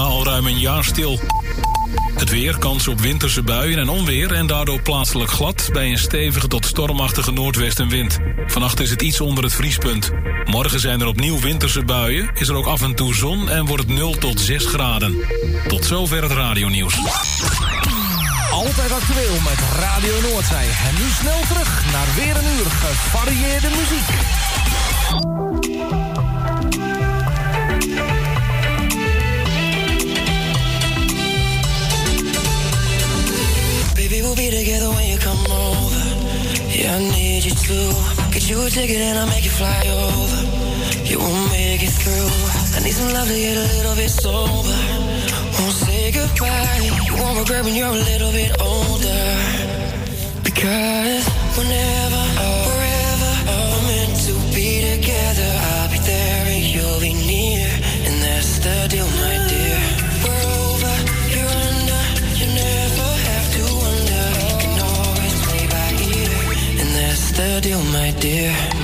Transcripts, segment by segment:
al ruim een jaar stil. Het weer, kans op winterse buien en onweer en daardoor plaatselijk glad... bij een stevige tot stormachtige noordwestenwind. Vannacht is het iets onder het vriespunt. Morgen zijn er opnieuw winterse buien, is er ook af en toe zon... en wordt het 0 tot 6 graden. Tot zover het radionieuws. Altijd actueel met Radio Noordzij. En nu snel terug naar weer een uur gevarieerde muziek. I need you to Get you a ticket and I'll make you fly over. You won't make it through. I need some love to get a little bit sober. Won't say goodbye. You won't regret when you're a little bit older. Because whenever I the deal, my dear?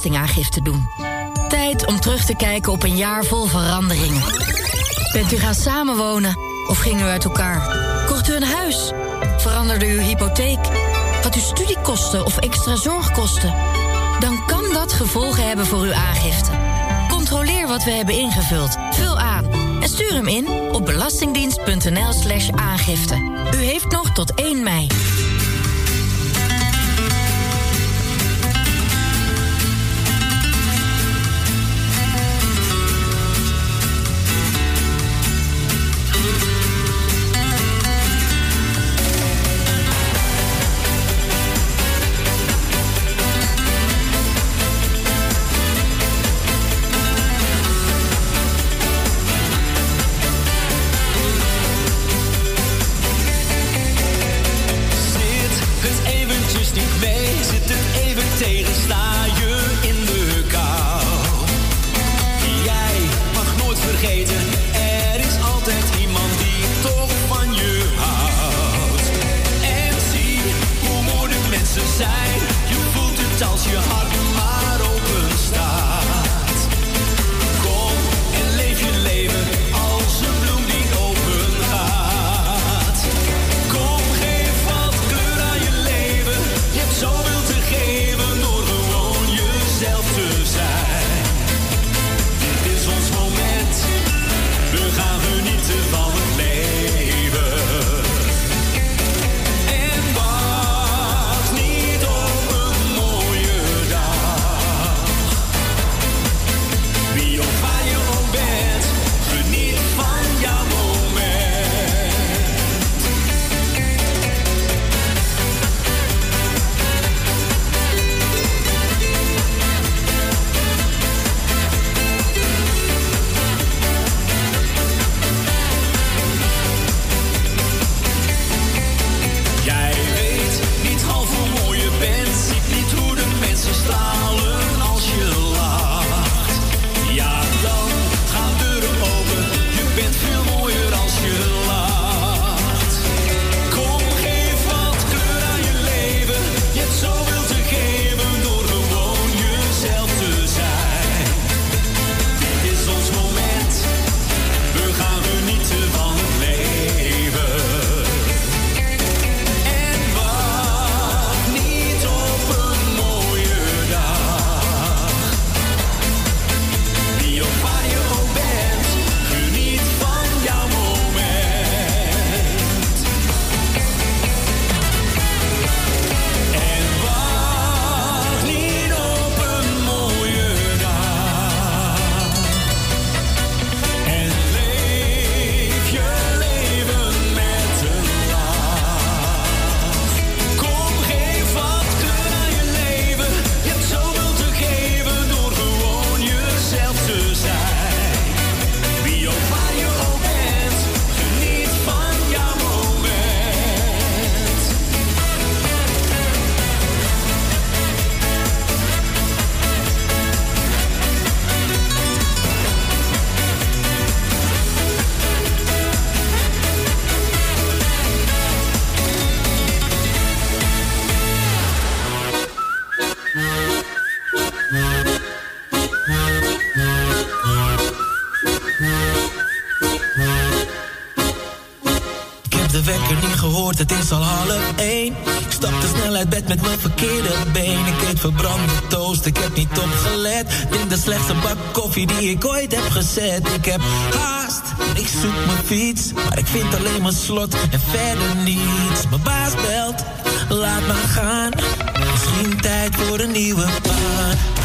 Belastingaangifte doen. Tijd om terug te kijken op een jaar vol veranderingen. Bent u gaan samenwonen of ging u uit elkaar? Kocht u een huis? Veranderde uw hypotheek? Had u studiekosten of extra zorgkosten? Dan kan dat gevolgen hebben voor uw aangifte. Controleer wat we hebben ingevuld. Vul aan en stuur hem in op belastingdienst.nl/slash aangifte. U heeft nog tot 1 mei. bed. Drink de slechtste bak koffie die ik ooit heb gezet. Ik heb haast, ik zoek mijn fiets. Maar ik vind alleen mijn slot en verder niets. Mijn baas belt, laat maar gaan. Misschien tijd voor een nieuwe baan.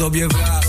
podobie wraz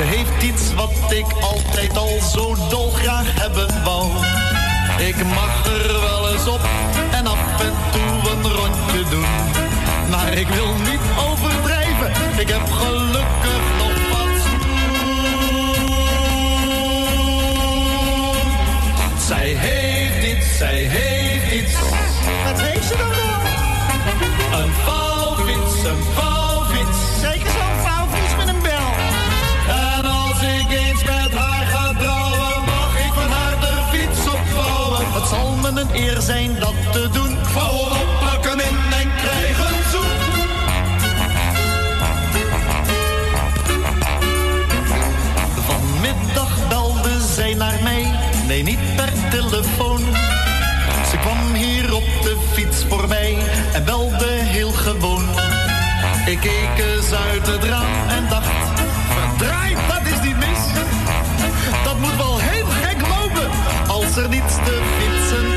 Ze heeft iets wat ik altijd al zo dolgraag hebben wou. Ik mag er wel eens op en af en toe een rondje doen. Maar ik wil niet overdrijven, ik heb gelukkig nog wat snoer. Zij heeft iets, zij heeft iets. Wat heeft ze dan wel? Een vouwfiets, een. Een eer zijn dat te doen. Hem op, in en krijg een zoen. Vanmiddag belde zij naar mij, nee niet per telefoon. Ze kwam hier op de fiets voorbij en belde heel gewoon. Ik keek eens uit het raam en dacht, verdraaid, dat is niet mis. Dat moet wel heel gek lopen als er niets te fietsen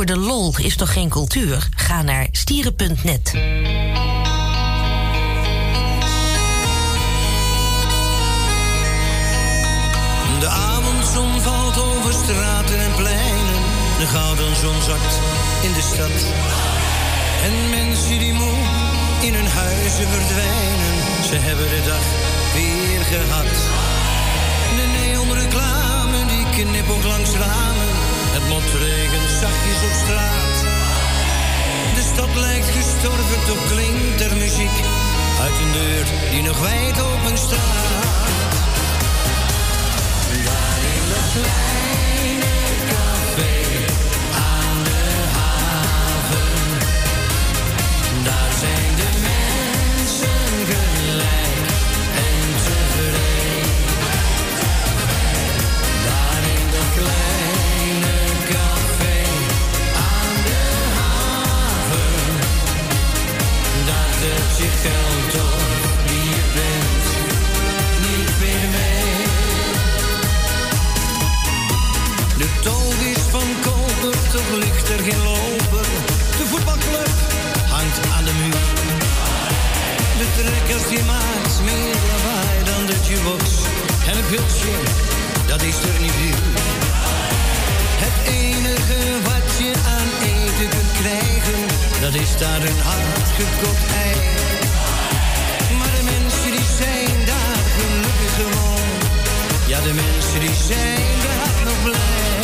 voor de lol is toch geen cultuur? Ga naar stieren.net. De avondzon valt over straten en pleinen. De gouden zon zakt in de stad. En mensen die moe in hun huizen verdwijnen. Ze hebben de dag weer gehad. De neonreclame die knippel langs ramen het motregent zachtjes op straat. De stad lijkt gestorven, toch klinkt er muziek uit een deur die nog wijd open staat. Daar in de kleine café aan de haven, daar zijn de mensen gelijk en tevreden. Daar in Geld toch, wie je bent, niet binnen mij. De tolkies van koper, toch ligt er geen loper. De voetbakker hangt aan de muur. De trekkers die maakt meer lawaai dan dat je was. En het jodje, dat is er niet duur. Het enige wat je aan eten kunt krijgen, dat is daar een hard ei. De mensen die zijn de hart nog blij.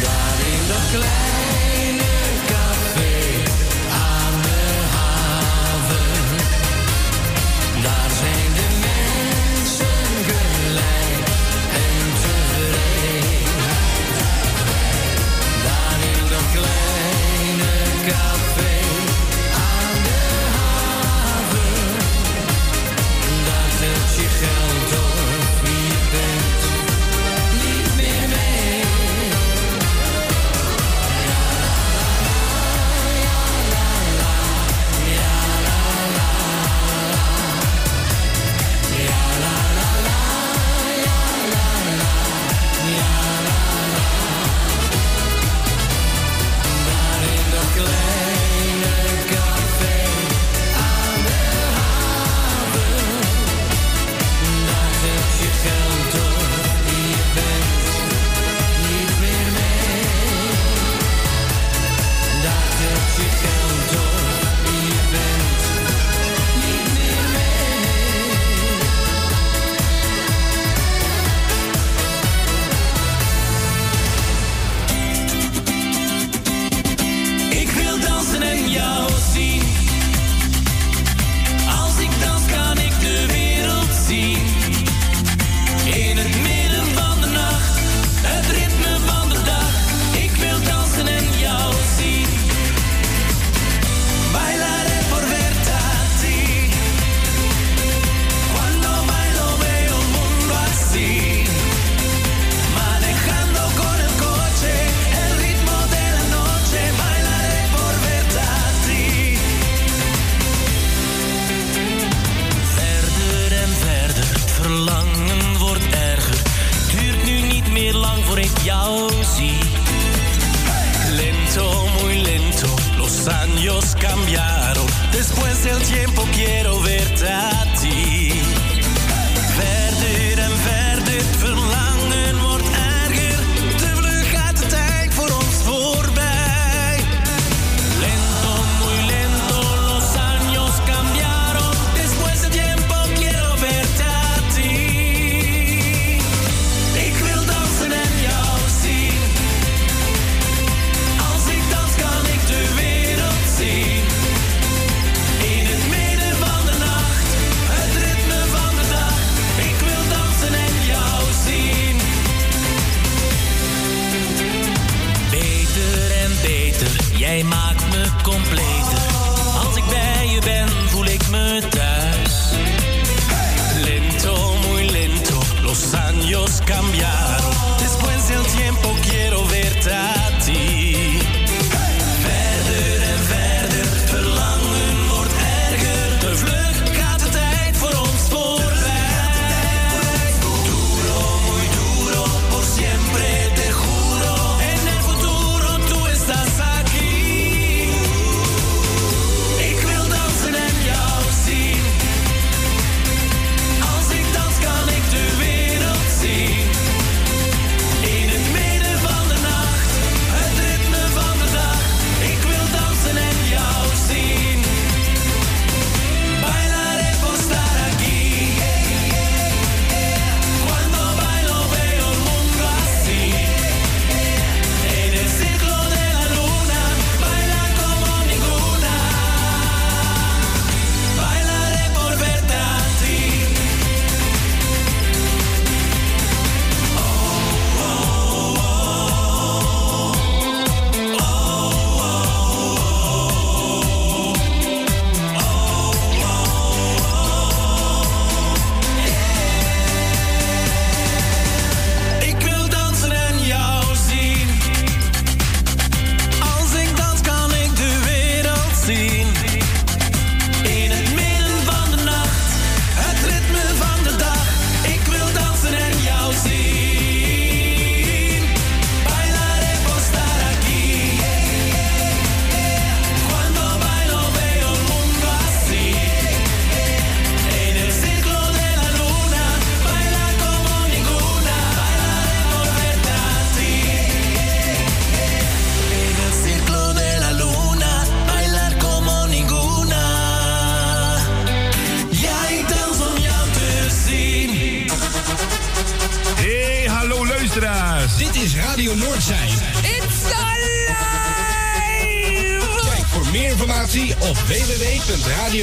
Daar in dat klein.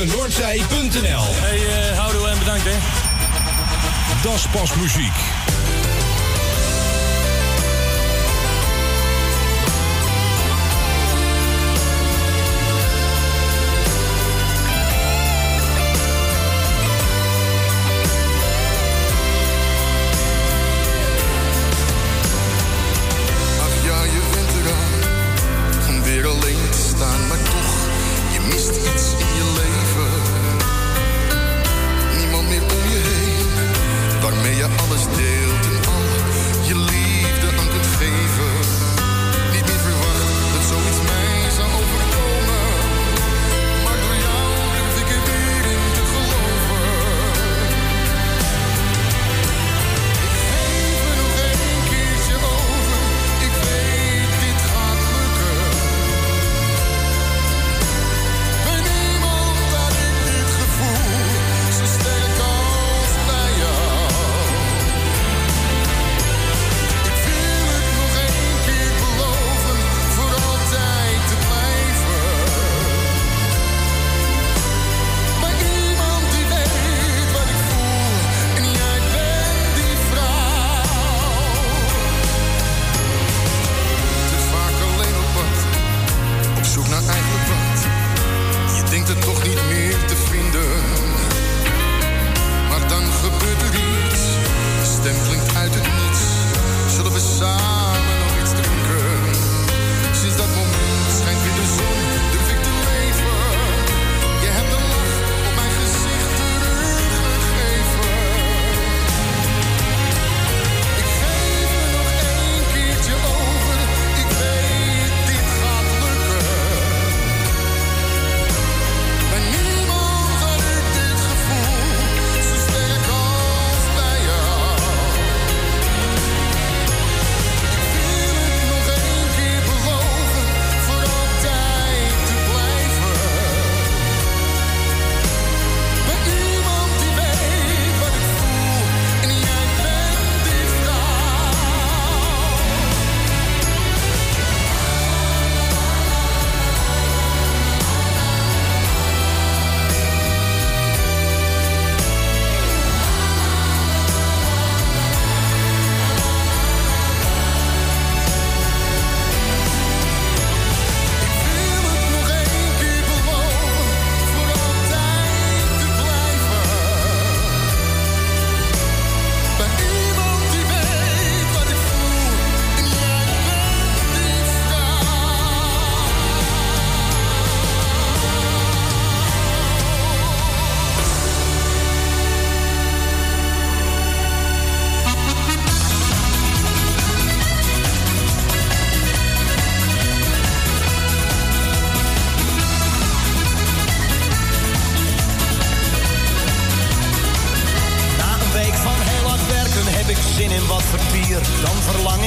www.radionoordzij.nl. Hey, uh, houdoe en bedankt, hè. Das pas muziek.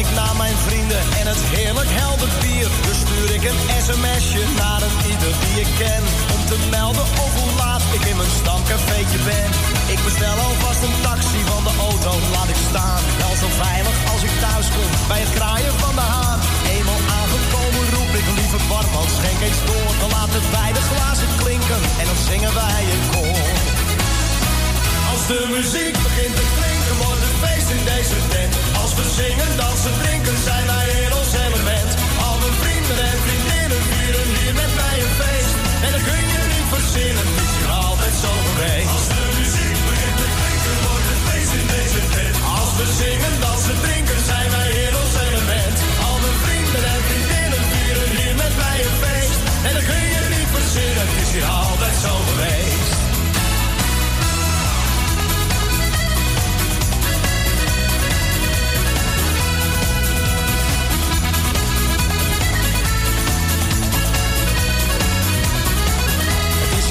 Ik naar mijn vrienden en het heerlijk helder bier. Dus stuur ik een sms'je naar een ieder die ik ken. Om te melden of hoe laat ik in mijn stamcafeetje ben. Ik bestel alvast een taxi, want de auto laat ik staan. Wel zo veilig als ik thuis kom, bij het kraaien van de haan. Eenmaal aangekomen roep ik lieve barman, schenk eens door. Dan laten wij de glazen klinken en dan zingen wij een koor. Als de muziek begint te klinken, wordt het feest in deze tent. We zingen, dansen, drinken, zijn wij in ons element. Al mijn vrienden en vriendinnen vieren hier met mij een feest. En dat kun je niet verzinnen, is hier altijd zo geweest. Als de muziek begint te klinken, wordt het feest in deze tent. Als we zingen, dansen, drinken, zijn wij in ons element. Al mijn vrienden en vriendinnen vieren hier met mij een feest. En dat kun je niet verzinnen, is hier altijd zo geweest.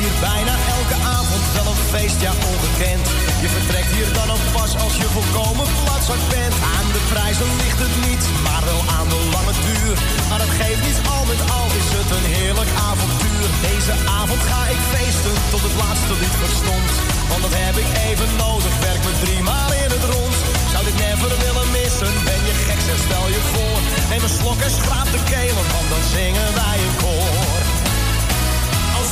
hier bijna elke avond wel een feest, ja ongekend. Je vertrekt hier dan een pas als je volkomen platzak bent. Aan de prijzen ligt het niet, maar wel aan de lange duur. Maar dat geeft niet, al met al is het een heerlijk avontuur. Deze avond ga ik feesten tot het laatste lied verstond. Want dat heb ik even nodig, werk me drie maal in het rond. Zou dit never willen missen, ben je gek, zeg stel je voor. Neem een slok en schraap de kelen, want dan zingen wij een koor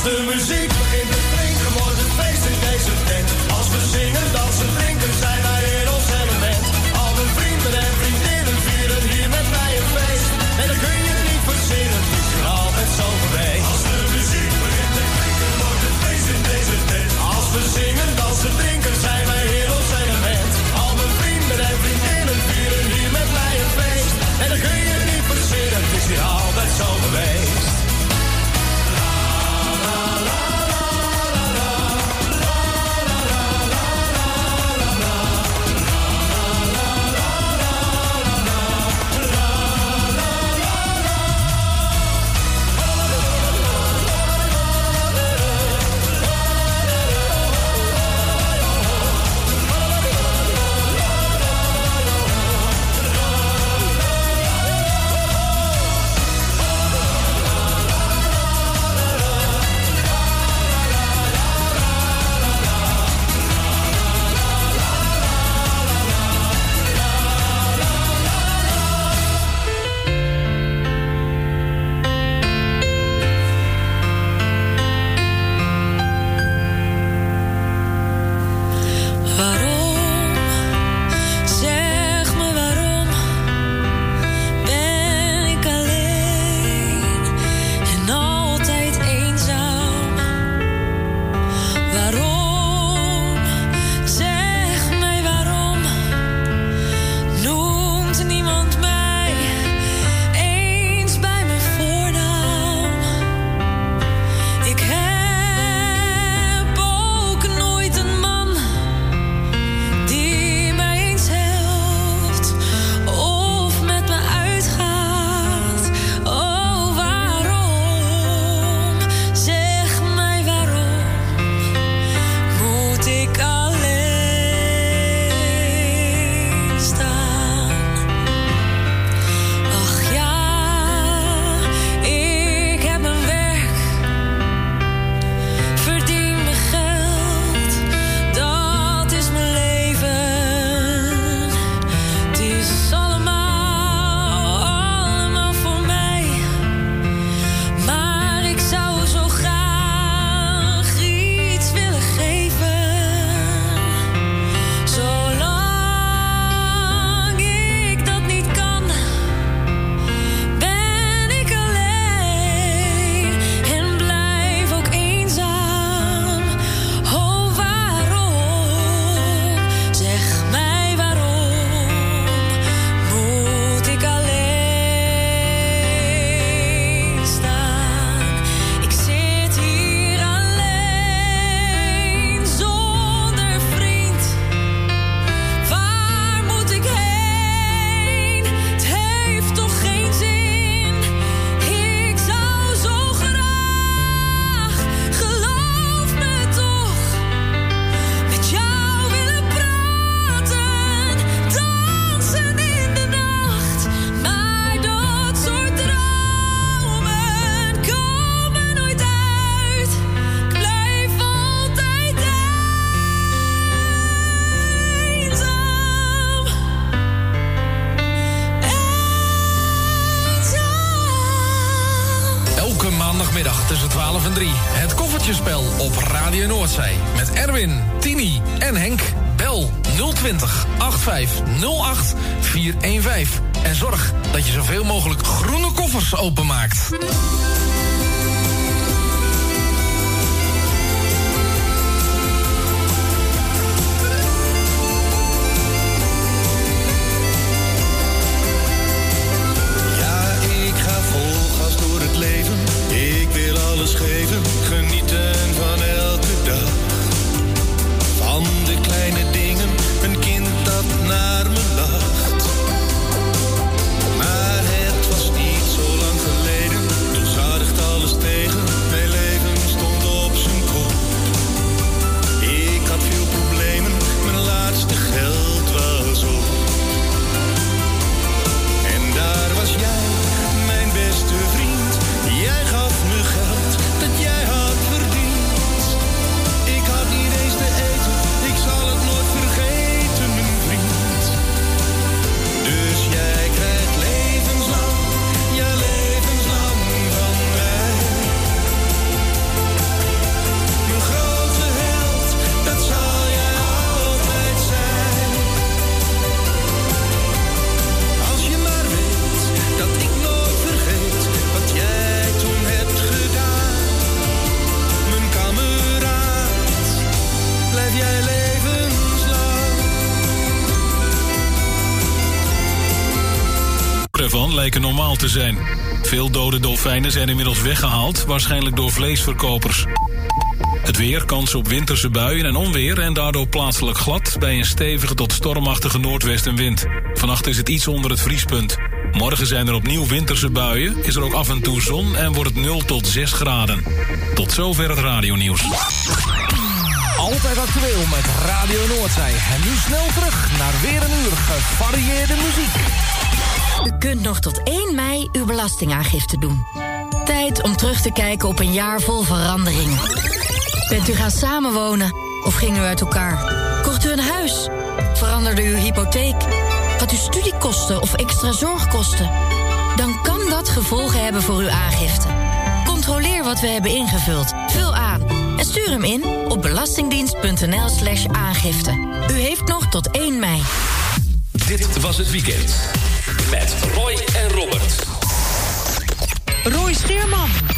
de muziek begint te klinken, wordt het feest in deze tent. Als we zingen, dansen, drinken, zijn wij in ons element. Al mijn vrienden en vriendinnen vieren hier met mij een feest. En dan kun je het niet verzinnen, het is hier altijd zo geweest. Als de muziek begint te klinken, wordt het feest in deze tent. Als we zingen, dansen, drinken, zijn wij in ons element. Al mijn vrienden en vriendinnen vieren hier met mij een feest. En dan kun je het niet verzinnen, het is hier altijd zo geweest. Veel dode dolfijnen zijn inmiddels weggehaald, waarschijnlijk door vleesverkopers. Het weer, kans op winterse buien en onweer en daardoor plaatselijk glad bij een stevige tot stormachtige noordwestenwind. Vannacht is het iets onder het vriespunt. Morgen zijn er opnieuw winterse buien, is er ook af en toe zon en wordt het 0 tot 6 graden. Tot zover het radionieuws. Altijd actueel met Radio Noordzee. En nu snel terug naar weer een uur gevarieerde muziek. U kunt nog tot 1 mei uw belastingaangifte doen. Tijd om terug te kijken op een jaar vol veranderingen. Bent u gaan samenwonen of ging u uit elkaar? Kocht u een huis? Veranderde uw hypotheek? Had u studiekosten of extra zorgkosten? Dan kan dat gevolgen hebben voor uw aangifte. Controleer wat we hebben ingevuld. Vul aan en stuur hem in op belastingdienst.nl/slash aangifte. U heeft nog tot 1 mei. Dit was het weekend. Met Roy en Robert. Roy Scheerman.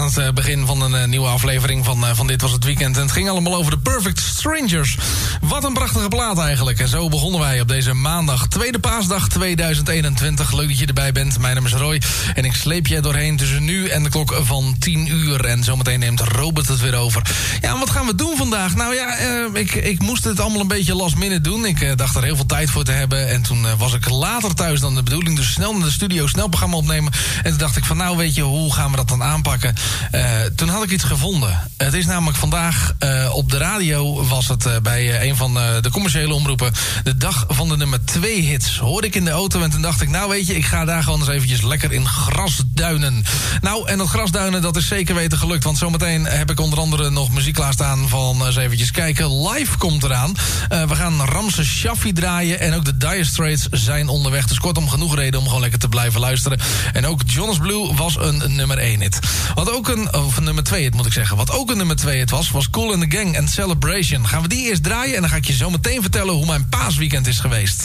Aan het eh, begin van een eh, nieuwe aflevering van, eh, van Dit Was Het Weekend. En het ging allemaal over de Perfect Strangers. Wat een prachtige plaat eigenlijk. En zo begonnen wij op deze maandag, tweede paasdag 2021. Leuk dat je erbij bent. Mijn naam is Roy en ik sleep je doorheen tussen nu en de klok van 10 uur. En zometeen neemt Robert het weer over. Ja, wat gaan we doen vandaag? Nou ja, ik, ik moest het allemaal een beetje last minute doen. Ik dacht er heel veel tijd voor te hebben. En toen was ik later thuis dan de bedoeling. Dus snel naar de studio, snel programma opnemen. En toen dacht ik van nou weet je, hoe gaan we dat dan aanpakken. Eh, toen had ik iets gevonden. Het is namelijk vandaag eh, op de radio was het eh, bij een van de commerciële omroepen de dag van de nummer 2 hits. Hoorde ik in de auto en toen dacht ik, nou weet je, ik ga daar gewoon eens eventjes lekker in grasduinen. Nou, en dat grasduinen dat is zeker weten gelukt, want zometeen heb ik onder andere nog muziek klaarstaan van eens eventjes kijken. Live komt eraan. We gaan Ramse Shaffi draaien en ook de Dire Straits zijn onderweg. Dus kortom, genoeg reden om gewoon lekker te blijven luisteren. En ook Jonas Blue was een nummer 1 hit. Wat ook een, of nummer 2 hit moet ik zeggen. Wat ook een nummer 2 hit was, was Cool in the Gang en Celebration. Gaan we die eerst draaien en dan ga ik je zo meteen vertellen hoe mijn paasweekend is geweest.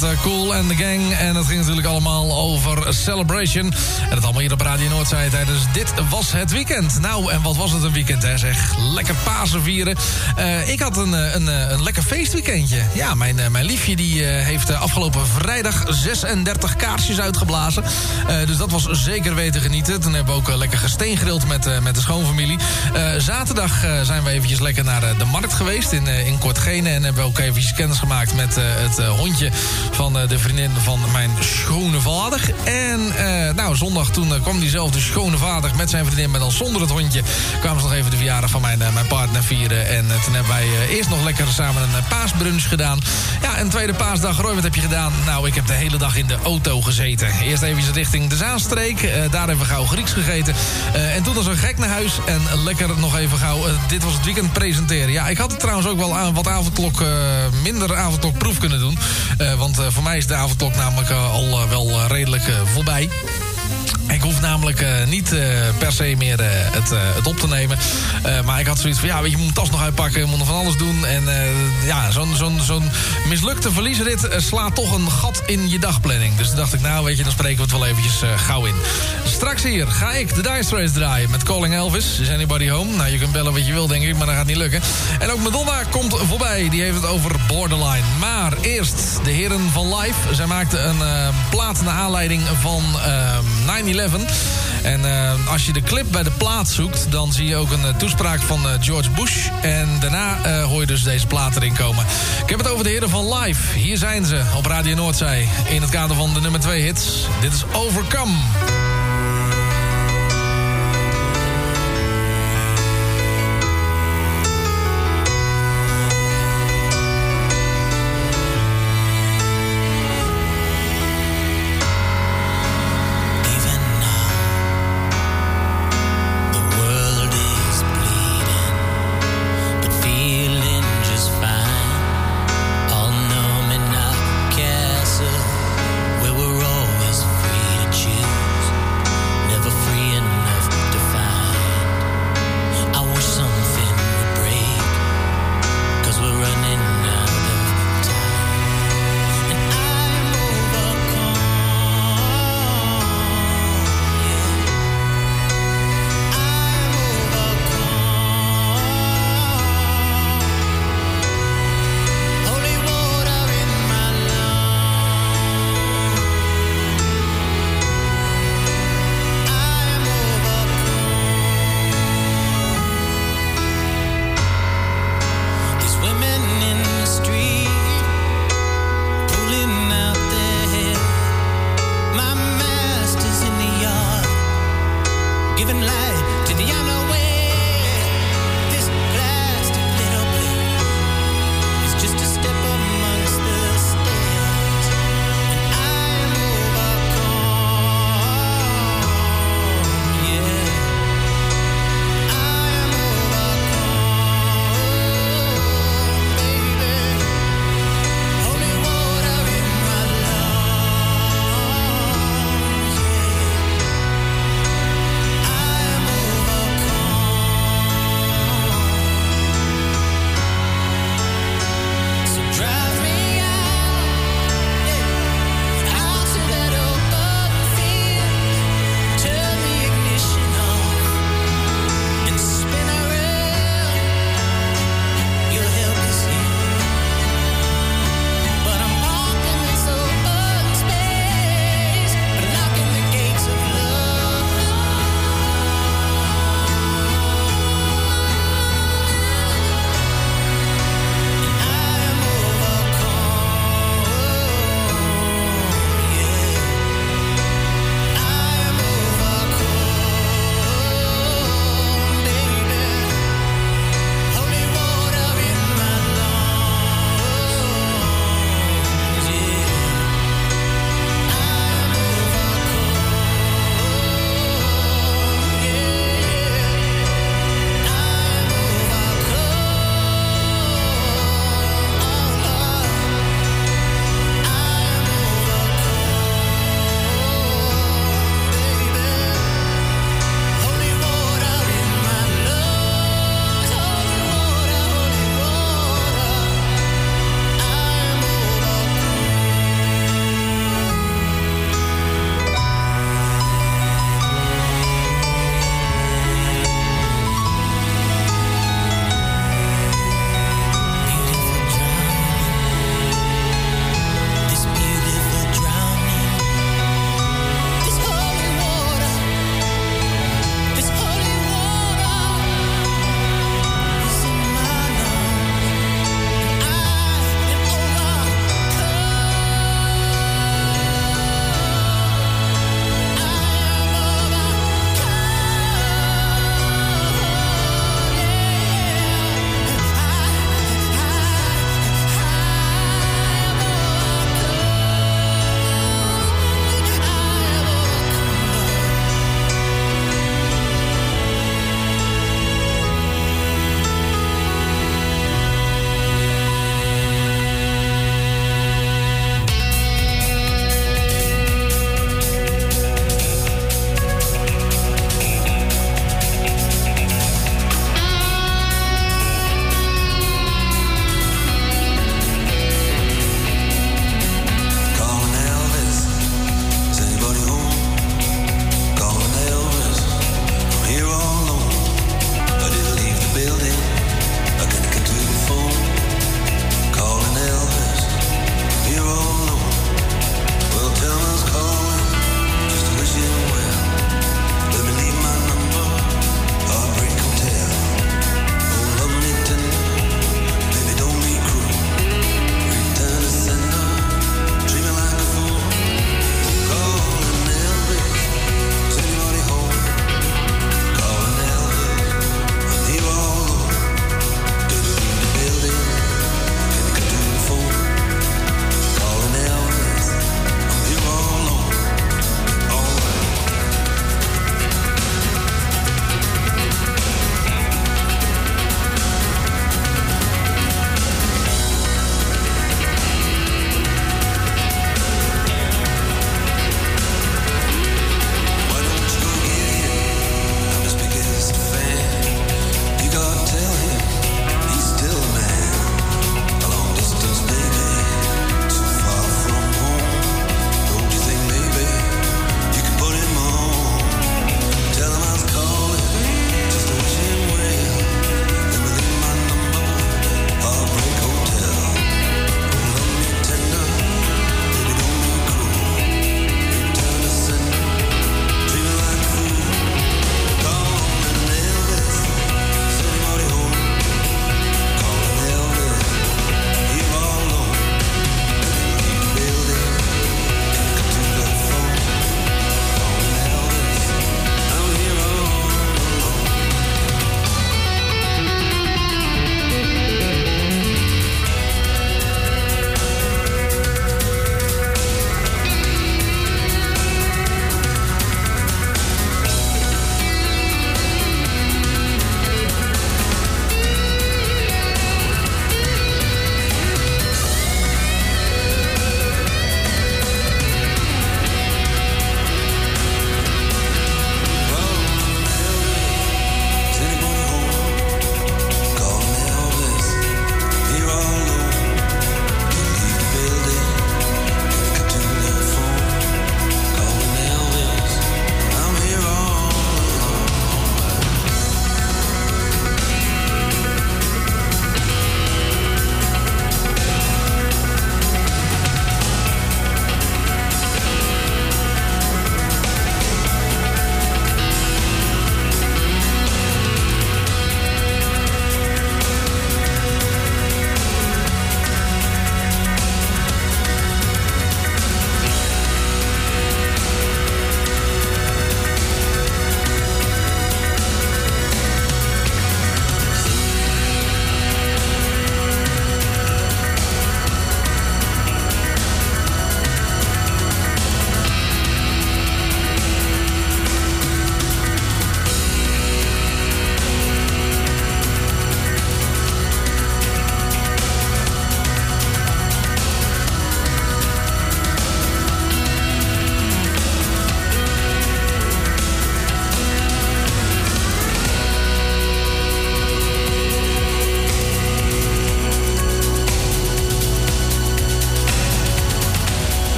Met eh, Cool and the Gang. En dat ging natuurlijk allemaal over Celebration. En dat allemaal hier op Radio Noordzij tijdens Dit Was Het Weekend. Nou, en wat was het een weekend, hè zeg. Lekker Pasen vieren. Eh, ik had een, eh, een, een lekker feestweekendje. Ja, mijn, mijn liefje die heeft afgelopen vrijdag 36 kaarsjes uitgeblazen. Dus dat was zeker weten genieten. Toen hebben we ook lekker gesteengrild met, met de schoonfamilie. Zaterdag zijn we eventjes lekker naar de markt geweest in, in Kortgene. En hebben we ook eventjes kennis gemaakt met het hondje van eh, de vriendin van mijn schone vader. En eh, nou, zondag toen eh, kwam diezelfde schone vader met zijn vriendin, maar dan zonder het hondje. Kwamen ze nog even de verjaardag van mijn, mijn partner vieren. En toen hebben wij eerst nog lekker samen een paasbrunch gedaan. Ja, en tweede paasdag, Roy, wat heb je gedaan? Nou, ik heb de hele dag in de auto gezeten. Eerst even richting de Zaanstreek. daar even gauw Grieks gegeten. En toen als een gek naar huis. En lekker nog even gauw. dit was het weekend presenteren. Ja, ik had het trouwens ook wel aan wat avondklok, minder avondklokproef kunnen doen. Want voor mij is de avondklok namelijk eh, al eh, wel eh, redelijk eh, voorbij. Ik hoef namelijk eh, niet eh, per se meer eh, het, het op te nemen. Maar ik had zoiets van, ja, weet je, moet mijn tas nog uitpakken. Je moet nog van alles doen. En ja, zo'n zo'n zo'n mislukte verliesrit slaat toch een gat in je dagplanning. Dus toen dacht ik, nou, weet je, dan spreken we het wel eventjes gauw in. Straks hier ga ik de Dice Race draaien met Calling Elvis. Is anybody home? Nou, je kunt bellen wat je wil, denk ik, maar dat gaat niet lukken. En ook Madonna komt voorbij. Die heeft het over Borderline. Maar eerst de heren van Live. Zij maakten een plaat naar aanleiding van eh, 9-11. En eh, als je de clip bij de plaat zoekt... dan zie je ook een eh, toespraak van eh, George Bush. En daarna hoor je dus deze plaat erin komen. Ik heb het over de heren van Live. Hier zijn ze op Radio Noordzee. In het kader van de nummer 2 hits. Dit is Overcome.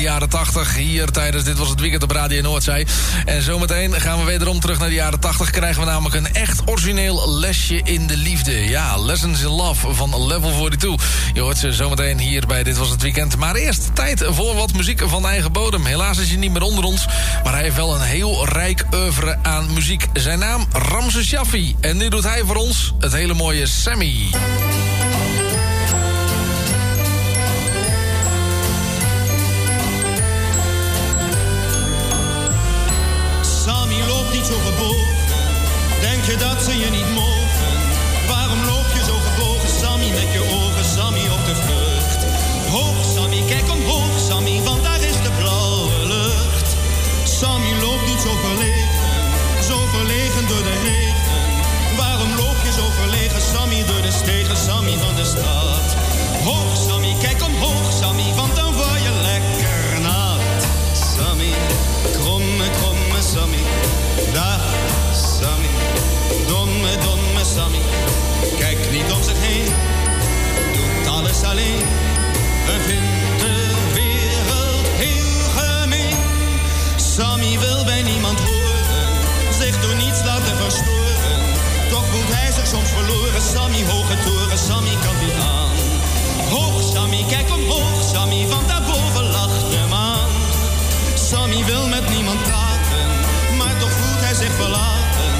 Jaren 80. Hier tijdens Dit Was Het Weekend op Radio Noordzee. En zometeen gaan we wederom terug naar de jaren 80. Krijgen we namelijk een echt origineel lesje in de liefde. Ja, Lessons in Love van Level 42. Je hoort ze zometeen hier bij Dit Was Het Weekend. Maar eerst tijd voor wat muziek van eigen bodem. Helaas is hij niet meer onder ons. Maar hij heeft wel een heel rijk oeuvre aan muziek. Zijn naam Ramses Shaffi. En nu doet hij voor ons het hele mooie. Sammy dat ze je niet mogen? Waarom loop je zo gebogen, Sammy, met je ogen, Sammy, op de vlucht? Hoog, Sammy, kijk omhoog, Sammy, want daar is de blauwe lucht. Sammy loopt niet zo verlegen, zo verlegen door de regen. Waarom loop je zo verlegen, Sammy, door de stegen, Sammy van de stad? Hoog, Sammy, kijk omhoog, Sammy, want alleen en vindt de wereld heel gemeen. Sammy wil bij niemand horen, zich door niets laten verstoren. Toch voelt hij zich soms verloren, Sammy, hoge toren, Sammy kan niet aan. Hoog Sammy, kijk omhoog Sammy, want daarboven lacht de maan. Sammy wil met niemand praten, maar toch voelt hij zich verlaten.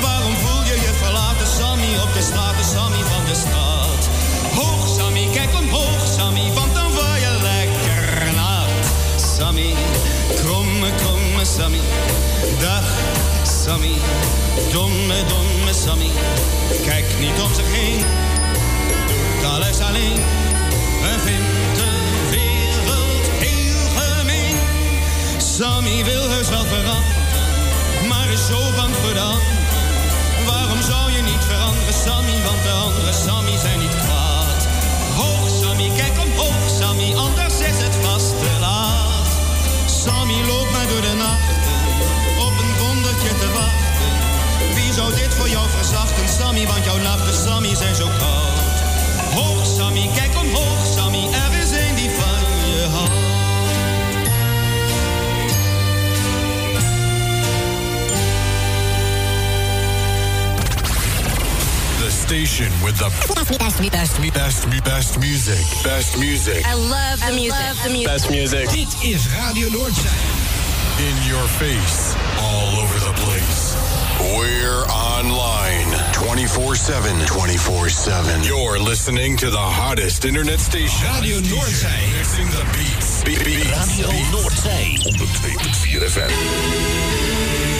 Waarom voel je je verlaten, Sammy, op de straten, Sammy van de stad? Kijk omhoog Sammy, want dan word je lekker nat. Sammy, kromme, kromme Sammy, dag Sammy, domme, domme Sammy. Kijk niet om zich heen, doet alles alleen en vindt de wereld heel gemeen. Sammy wil heus wel veranderen, maar is zo bang voor de. Waarom zou je niet veranderen, Sammy? Want de andere Sammy zijn niet kwaad. Kijk omhoog, Sammy, anders is het vast te laat. Sammy loopt maar door de nachten, op een wondertje te wachten. Wie zou dit voor jou verzachten, Sammy? Want jouw nachten, Sammy, zijn zo koud. Hoog, Sammy, kijk omhoog, Sammy, er is station with the best, best, best, best, best music. Best music. I love the music. Best music. Dit is Radio Noordzee. In your face, all over the place. We're online 24 7. 24 7. You're listening to the hottest internet station. Radio Noordzee. Mixing the beats. Be- beats. Radio Noordzee. 102.4 FM.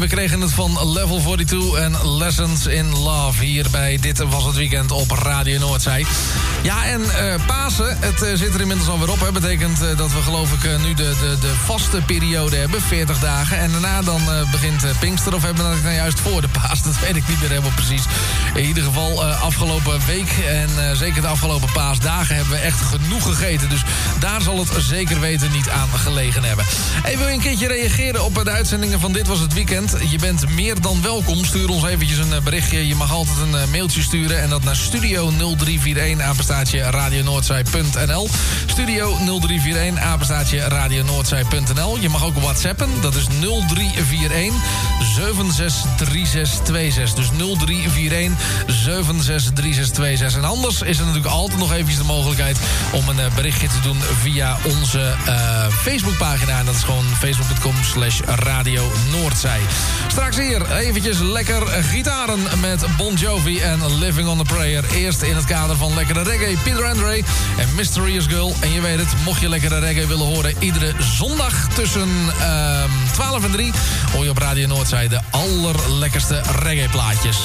We kregen het van Level 42 en Lessons in Love. Hier bij Dit Was Het Weekend op Radio Noordzij. Ja, en eh, Pasen, het eh, zit er inmiddels alweer op. Dat betekent eh, dat we geloof ik nu de, de, de vaste periode hebben, 40 dagen. En daarna dan begint Pinkster. Of hebben we dat nou juist voor de paas? Dat weet ik niet meer helemaal precies. In ieder geval afgelopen week en zeker de afgelopen paasdagen... hebben we echt genoeg gegeten. Dus daar zal het zeker weten niet aan gelegen hebben. Hey, wil je een keertje reageren op de uitzendingen van Dit Was Het Weekend? Je bent meer dan welkom. Stuur ons eventjes een eh, berichtje. Je mag altijd een eh, mailtje sturen. En dat naar studio 0341 apenstaatje radionoordzij.nl. Studio 0341 apenstaatje radionoordzij.nl. Je mag ook whatsappen. Dat is 0341 763626. Dus 0341 763626. En anders is er natuurlijk altijd nog eventjes de mogelijkheid... om een eh, berichtje te doen via onze eh, Facebookpagina. En dat is gewoon facebook.com slash radio Noordzij. Straks hier eventjes lekker gitaren met Bon Jovi en Living on a Prayer. Eerst in het kader van lekkere reggae, Peter Andre en Mysterious Girl. En je weet het, mocht je lekkere reggae willen horen... iedere zondag tussen ehm 12 en 3 hoor je op Radio Noordzij... de allerlekkerste reggae plaatjes.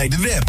guide them.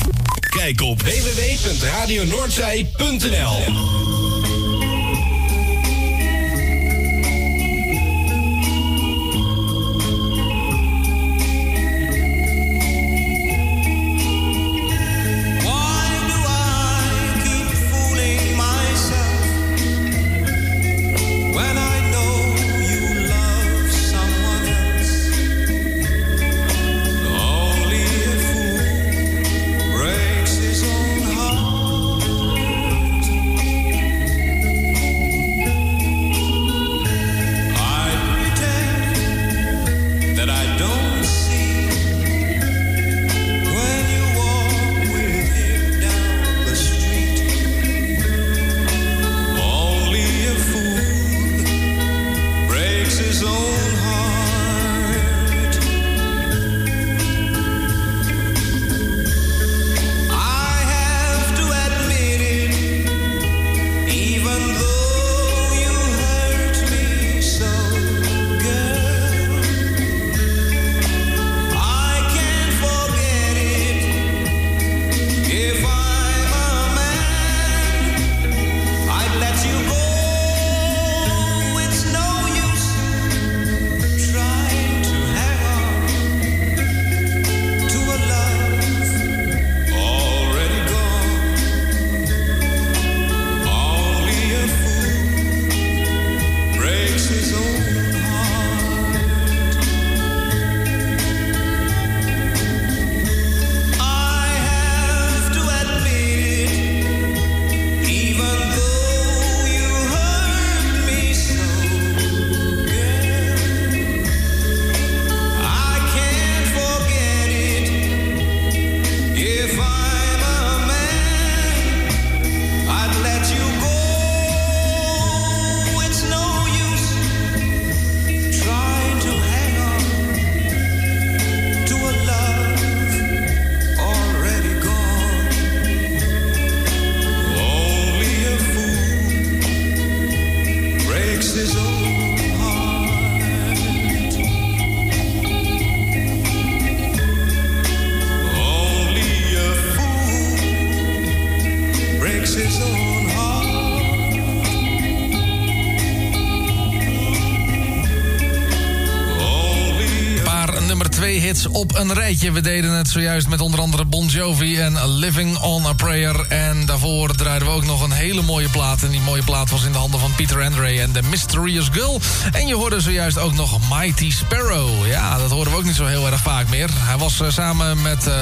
Rijtje. We deden het zojuist met onder andere Bon Jovi en Living on a Prayer. En daarvoor draaiden we ook nog een hele mooie plaat. En die mooie plaat was in de handen van Peter Andre en The Mysterious Girl. En je hoorde zojuist ook nog Mighty Sparrow. Ja, dat horen we ook niet zo heel erg vaak meer. Hij was eh, samen met eh,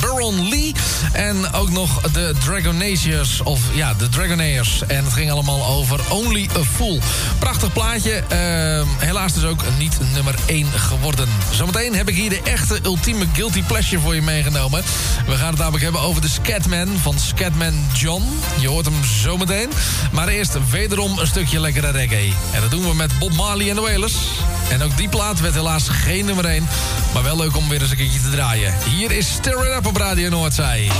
Baron Lee en ook nog de Dragonaceers. Of ja, de Dragonaires. En het ging allemaal over Only a Fool. Prachtig plaatje. Eh, helaas dus ook niet nummer 1 geworden. Zometeen heb ik hier de echte ultieme guilty pleasure voor je meegenomen. We gaan het namelijk hebben over de Scatman van Scatman John. Je hoort hem zometeen. Maar eerst wederom een stukje lekkere reggae. En dat doen we met Bob Marley en de Wailers. En ook die plaat werd helaas geen nummer 1. Maar wel leuk om weer eens een keertje te draaien. Hier is Stir It Up op Radio Noordzij.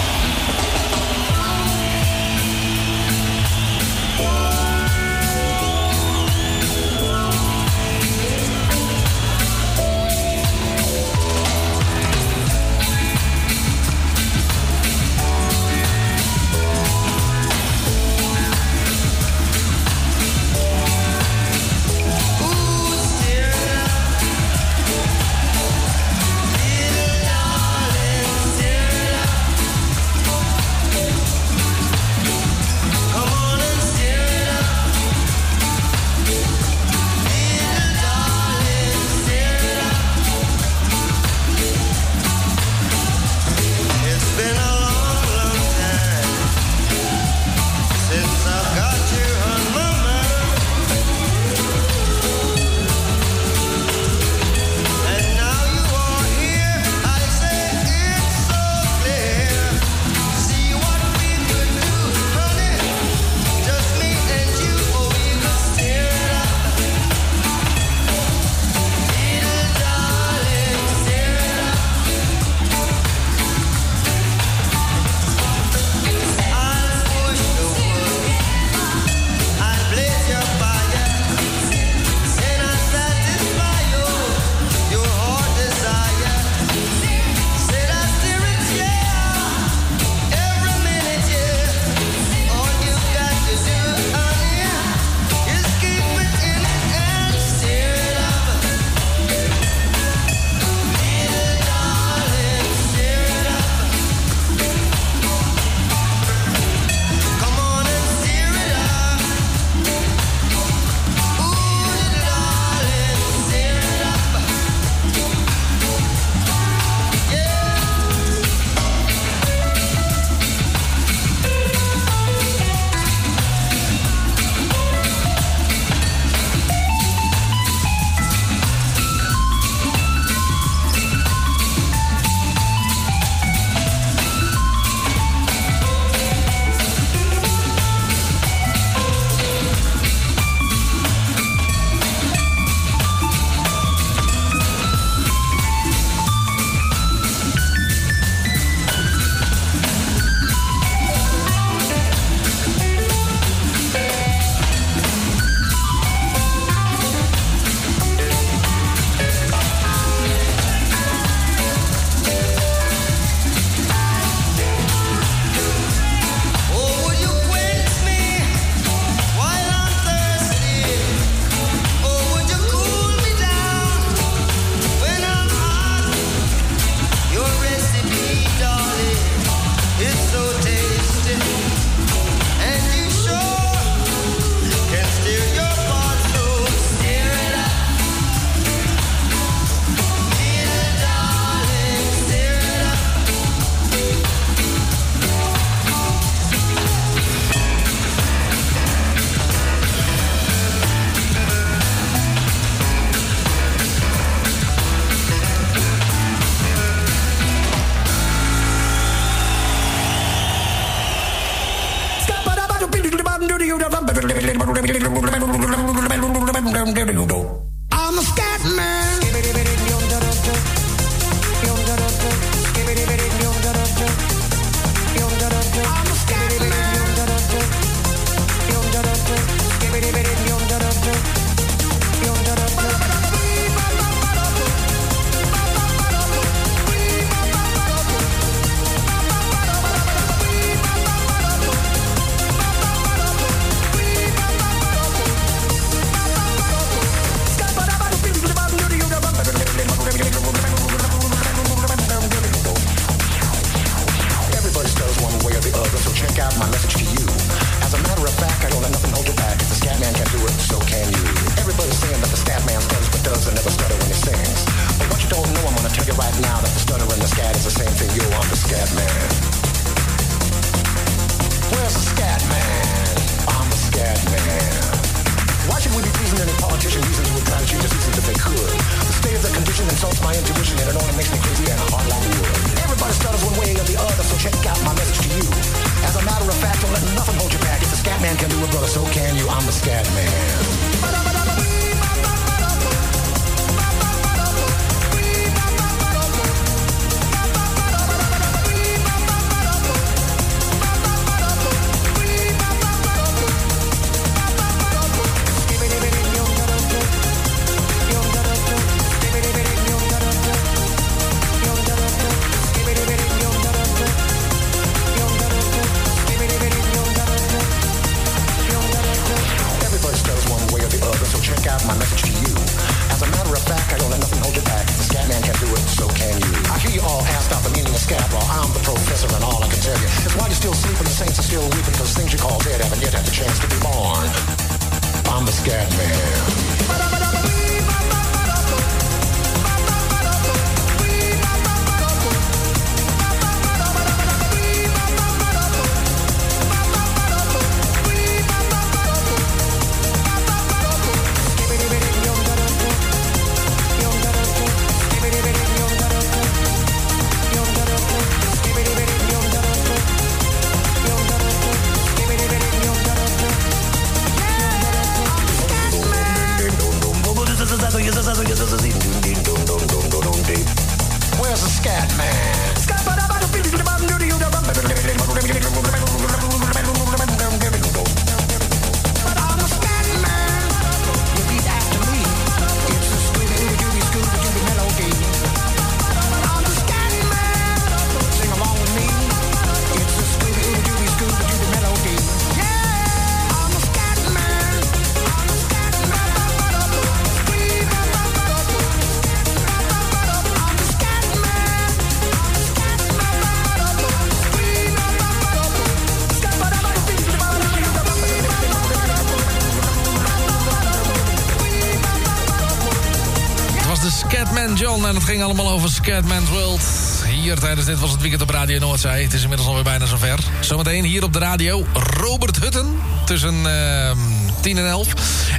Scatman's World. Hier tijdens dit was het weekend op Radio Noordzee. Het is inmiddels alweer bijna zover. Zometeen hier op de radio Robert Hutten tussen ehm 10 en 11.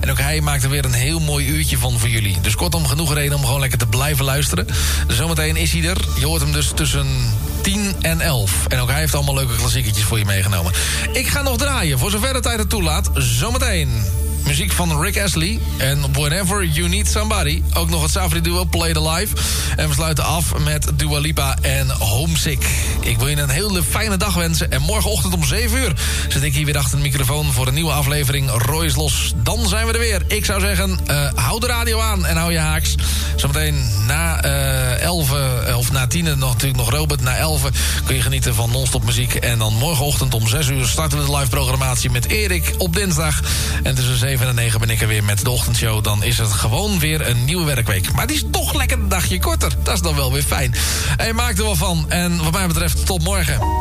En ook hij maakt er weer een heel mooi uurtje van voor jullie. Dus kortom, genoeg reden om gewoon lekker te blijven luisteren. Zometeen is hij er. Je hoort hem dus tussen 10 en 11. En ook hij heeft allemaal leuke klassieketjes voor je meegenomen. Ik ga nog draaien, voor zover de tijd het toelaat. Zometeen. Muziek van Rick Astley. En Whenever You Need Somebody. Ook nog het Safri duo Play the Live. En we sluiten af met Dua Lipa en Homesick. Ik wil je een hele fijne dag wensen. En morgenochtend om 7 uur zit ik hier weer achter de microfoon... voor een nieuwe aflevering Roy's Los. Dan zijn we er weer. Ik zou zeggen, eh, hou de radio aan en hou je haaks. Zometeen na eh 11, eh, of na 10 nog, natuurlijk nog Robert. Na 11 kun je genieten van non-stop muziek. En dan morgenochtend om 6 uur starten we de live programmatie met Erik op dinsdag. En tussen 7 en 9 ben ik er weer met de ochtendshow. Dan is het gewoon weer een nieuwe werkweek. Maar die is toch lekker een dagje korter. Dat is dan wel weer fijn. En maak er wel van. En wat mij betreft, tot morgen.